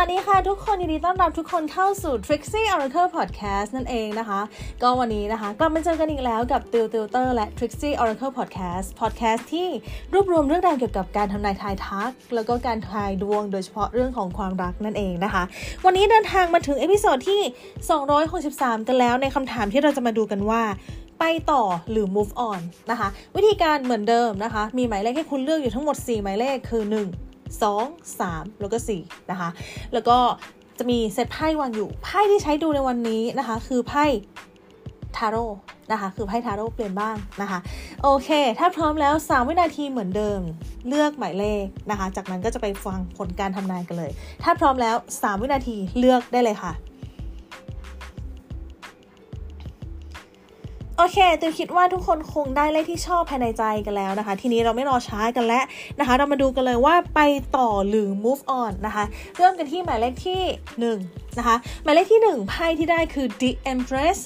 วัสดีค่ะทุกคนยินดีต้อนรับทุกคนเข้าสู่ Trixie Oracle Podcast นั่นเองนะคะ ก็วันนี้นะคะ กลับมาเจอกันอีกแล้วกับติวติวเตอร์และ Trixie Oracle Podcast Podcast ที่รวบรวมเรื่องราวเกี่ยวกับการทำนายทายทัก แล้วก็การทายดวงโดยเฉพาะเรื่องของความรักนั่นเองนะคะ วันนี้เดินทางมาถึง episode ที่ 263 กันแล้วในคำถามที่เราจะมาดูกันว่าไปต่อหรือ move on นะคะ วิธีการเหมือนเดิมนะคะ มีหมายเลขให้คุณเลือกอยู่ทั้งหมด 4 หมายเลขคือ 1 2 3 แล้วก็ 4 นะคะ แล้วก็จะมีเซตไพ่วางอยู่ ไพ่ที่ใช้ดูในวันนี้นะคะ คือไพ่ทาโร่นะคะ คือไพ่ทาโร่เปลี่ยนบ้างนะคะ โอเค ถ้าพร้อมแล้ว 3 วินาทีเหมือนเดิม เลือกหมายเลขนะคะ จากนั้นก็จะไปฟังผลการทำนายกันเลย ถ้าพร้อมแล้ว 3 วินาทีเลือกได้เลยค่ะ โอเคตือคิดว่าทุกคนคงได้เลขที่ชอบภายในใจกันแล้วนะคะ ทีนี้เราไม่รอช้ากันแล้วนะคะ เรามาดูกันเลยว่าไปต่อหรือ move on นะคะ เริ่มกันที่หมายเลขที่ 1 นะคะ หมายเลขที่ 1 ไพ่ที่ได้คือ the empress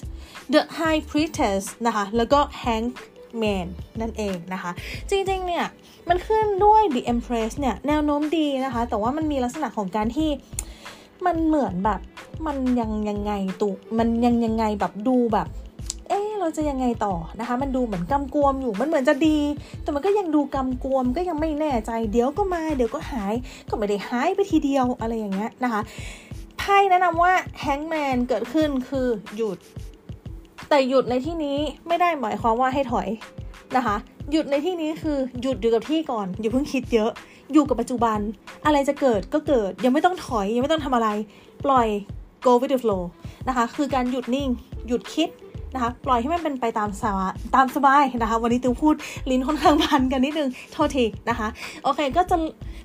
the high priestess นะคะ แล้วก็ hangman นั่นเองนะคะ จริงๆ เนี่ย มันขึ้นด้วย the empress เนี่ย แนวโน้มดีนะคะ แต่ว่ามันมีลักษณะของการที่มันเหมือนแบบ มันยังยังไงตุมันยังยังไงแบบดูแบบ จะยังไงต่อนะคะ มันดูเหมือนกำกวมอยู่ มันเหมือนจะดี แต่มันก็ยังดูกำกวมก็ยังไม่แน่ใจ เดี๋ยวก็มา เดี๋ยวก็หาย ก็ไม่ได้หายไปทีเดียวอะไรอย่างเงี้ยนะคะไพ่แนะนำว่าแฮงแมนเกิดขึ้นคือหยุด แต่หยุดในที่นี้ไม่ได้หมายความว่าให้ถอยนะคะหยุดในที่นี้คือหยุดอยู่กับที่ก่อน อย่าเพิ่งคิดเยอะ อยู่กับปัจจุบัน อะไรจะเกิดก็เกิด ยังไม่ต้องถอย ยังไม่ต้องทำอะไร ปล่อย go with the flow นะคะ คือการหยุดนิ่ง หยุดคิด นะคะปล่อยให้มันเป็นไปตามสบายตามสบายนะคะ วันนี้ตูพูดลิ้นค่อนข้างพันกันนิดนึงโทษทีนะคะ โอเคก็จะ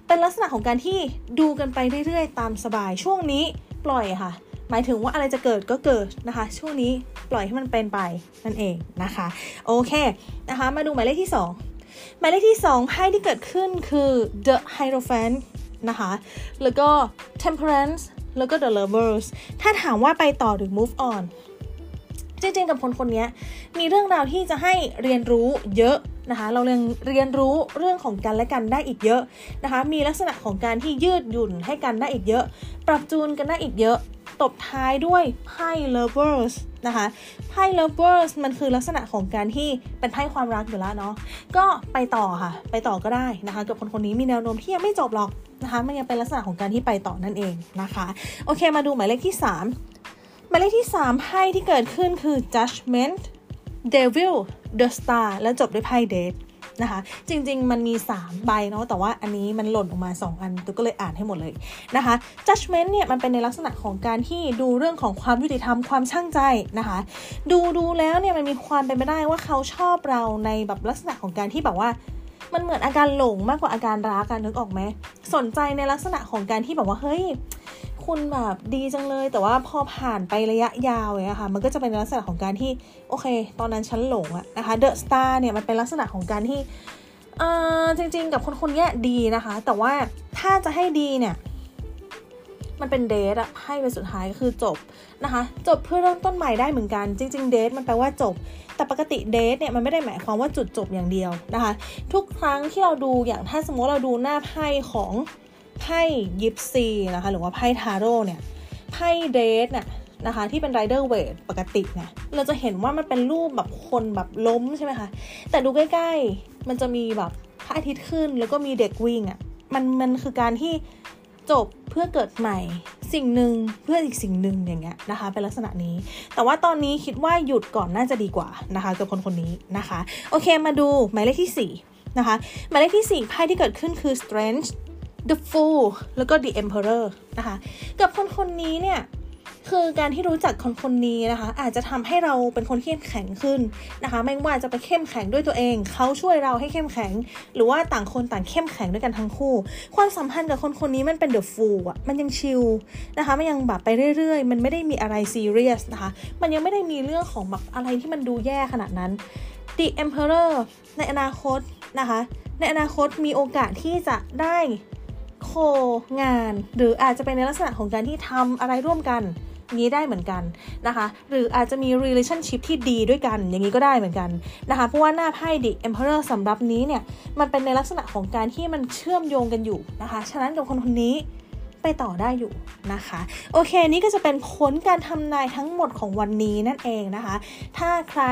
เป็นลักษณะของการที่ดูกันไปเรื่อยๆ ตามสบายช่วงนี้ปล่อยค่ะ หมายถึงว่าอะไรจะเกิดก็เกิดนะคะ ช่วงนี้ปล่อยให้มันเป็นไปนั่นเองนะคะ โอเคนะคะ มาดูหมายเลขที่ 2 หมายเลขที่2ไพ่ที่เกิดขึ้นคือ the hierophant นะคะ แล้วก็ temperance แล้วก็ the lovers ถ้าถามว่าไปต่อหรือ move on จริงๆกับคนคนนี้มีเรื่องราวที่จะให้เรียนรู้เยอะนะคะ เราเรียนเรียนรู้เรื่องของกันและกันได้อีกเยอะนะคะ มีลักษณะของการที่ยืดหยุ่นให้กันได้อีกเยอะ ปรับจูนกันได้อีกเยอะตบท้ายด้วยไพ่ lovers นะคะไพ่ lovers มันคือลักษณะของการที่เป็นไพ่ความรักอยู่แล้วเนาะก็ไปต่อค่ะ ไปต่อก็ได้นะคะกับคนคนนี้มีแนวโน้มที่ยังไม่จบหรอกนะคะ มันยังเป็นลักษณะของการที่ไปต่อนั่นเองนะคะ โอเคมาดูหมายเลขที่3หมายเลขที่ 3ไพ่ที่เกิดขึ้นคือ judgment devil the star แล้วจบด้วยไพ่ date นะคะ จริงๆ มันมี 3 ใบเนาะ แต่ว่าอันนี้มันหล่นออกมา 2 อันตัวก็เลยอ่านให้หมดเลยนะคะ judgment เนี่ย มันเป็นในลักษณะของการที่ดูเรื่องของความยุติธรรม ความช่างใจนะคะ ดูดูแล้วเนี่ย มันมีความเป็นไปได้ว่าเขาชอบเราในแบบลักษณะของการที่แบบว่า มันเหมือนอาการหลงมากกว่าอาการรักกันนึกออกไหม สนใจในลักษณะของการที่แบบว่า เฮ้ย คุณแบบดีจังเลย แต่ว่าพอผ่านไประยะยาวเลยอะค่ะ มันก็จะเป็นลักษณะของการที่โอเค ตอนนั้นฉันหลงอะนะคะเดอะสตาร์เนี่ยมันเป็นลักษณะของการที่เออจริง ๆ กับคนคนนี้ดีนะคะ แต่ว่าถ้าจะให้ดีเนี่ยมันเป็นเดทอะให้ไปสุดท้ายก็คือจบนะคะ จบเพื่อเริ่มต้นใหม่ได้เหมือนกัน จริง ๆ เดทมันแปลว่าจบ แต่ปกติเดทเนี่ยมันไม่ได้หมายความว่าจุดจบอย่างเดียวนะคะ ทุกครั้งที่เราดูอย่างถ้าสมมติเราดูหน้าไพ่ของ ไพ่ยิปซีนะคะหรือว่าไพ่ทาโร่เนี่ยไพ่เดทเนี่ยนะคะที่เป็นไรเดอร์เวทปกติเนี่ยเราจะเห็นว่ามันเป็นรูปแบบคนแบบล้มใช่ไหมคะแต่ดูใกล้ๆมันจะมีแบบพระอาทิตย์ขึ้นแล้วก็มีเด็กวิ่งอะ่ะมันมันคือการที่จบเพื่อเกิดใหม่สิ่งหนึ่งเพื่ออีกสิ่งหนึ่งอย่างเงี้ยนะคะ เป็นลักษณะนี้ แต่ว่าตอนนี้คิดว่าหยุดก่อนน่าจะดีกว่านะคะกับคนคนนี้นะคะ โอเคมาดูหมายเลขที่ 4 นะคะ หมายเลขที่ 4 ไพ่ที่เกิดขึ้นคือ strength the fool แล้วก็ the emperor นะคะ กับคนคนนี้เนี่ยคือการที่รู้จักคนคนนี้นะคะ อาจจะทำให้เราเป็นคนเข้มแข็งขึ้นนะคะ ไม่ว่าจะไปเข้มแข็งด้วยตัวเอง เขาช่วยเราให้เข้มแข็ง หรือว่าต่างคนต่างเข้มแข็งด้วยกันทั้งคู่ ความสัมพันธ์กับคนคนนี้มันเป็นเดอะฟูลอะมันยังชิลนะคะมันยังแบบไปเรื่อยๆ มันไม่ได้มีอะไรซีเรียสนะคะ มันยังไม่ได้มีเรื่องของแบบอะไรที่มันดูแย่ขนาดนั้น The Emperor ในอนาคตนะคะ ในอนาคตมีโอกาสที่จะได้ โคงาน หรืออาจจะเป็นในลักษณะของการที่ทำอะไรร่วมกันนี้ได้เหมือนกันนะคะ หรืออาจจะมี relationship ที่ดีด้วยกัน อย่างนี้ก็ได้เหมือนกันนะคะ เพราะว่าหน้าไพ่ The Emperor สำหรับนี้เนี่ย มันเป็นในลักษณะของการที่มันเชื่อมโยงกันอยู่นะคะ ฉะนั้นกับคนคนนี้ ไปต่อได้อยู่นะคะ โอเคนี่ก็จะเป็นผลการทำนายทั้งหมดของวันนี้นั่นเองนะคะ ถ้าใคร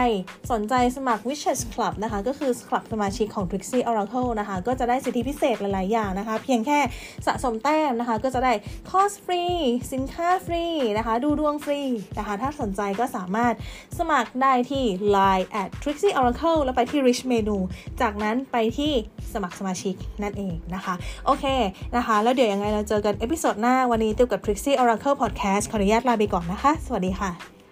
สนใจสมัคร Witches Club นะคะ ก็คือคลับสมาชิกของ Trixie Oracle นะคะ ก็จะได้สิทธิพิเศษหลาย ๆ อย่างนะคะ เพียงแค่สะสมแต้มนะคะ ก็จะได้คอร์สฟรี สินค้าฟรีนะคะ ดูดวงฟรีนะคะ ถ้าสนใจก็สามารถสมัครได้ที่ Line at Trixie Oracle แล้วไปที่ Rich Menu จากนั้นไปที่สมัครสมาชิกนั่นเองนะคะ โอเคนะคะ แล้วเดี๋ยวยังไงเราเจอกัน episode หน้าวันนี้ติวกับ Trixie Oracle Podcast ขออนุญาตลาไปก่อนนะคะ สวัสดีค่ะ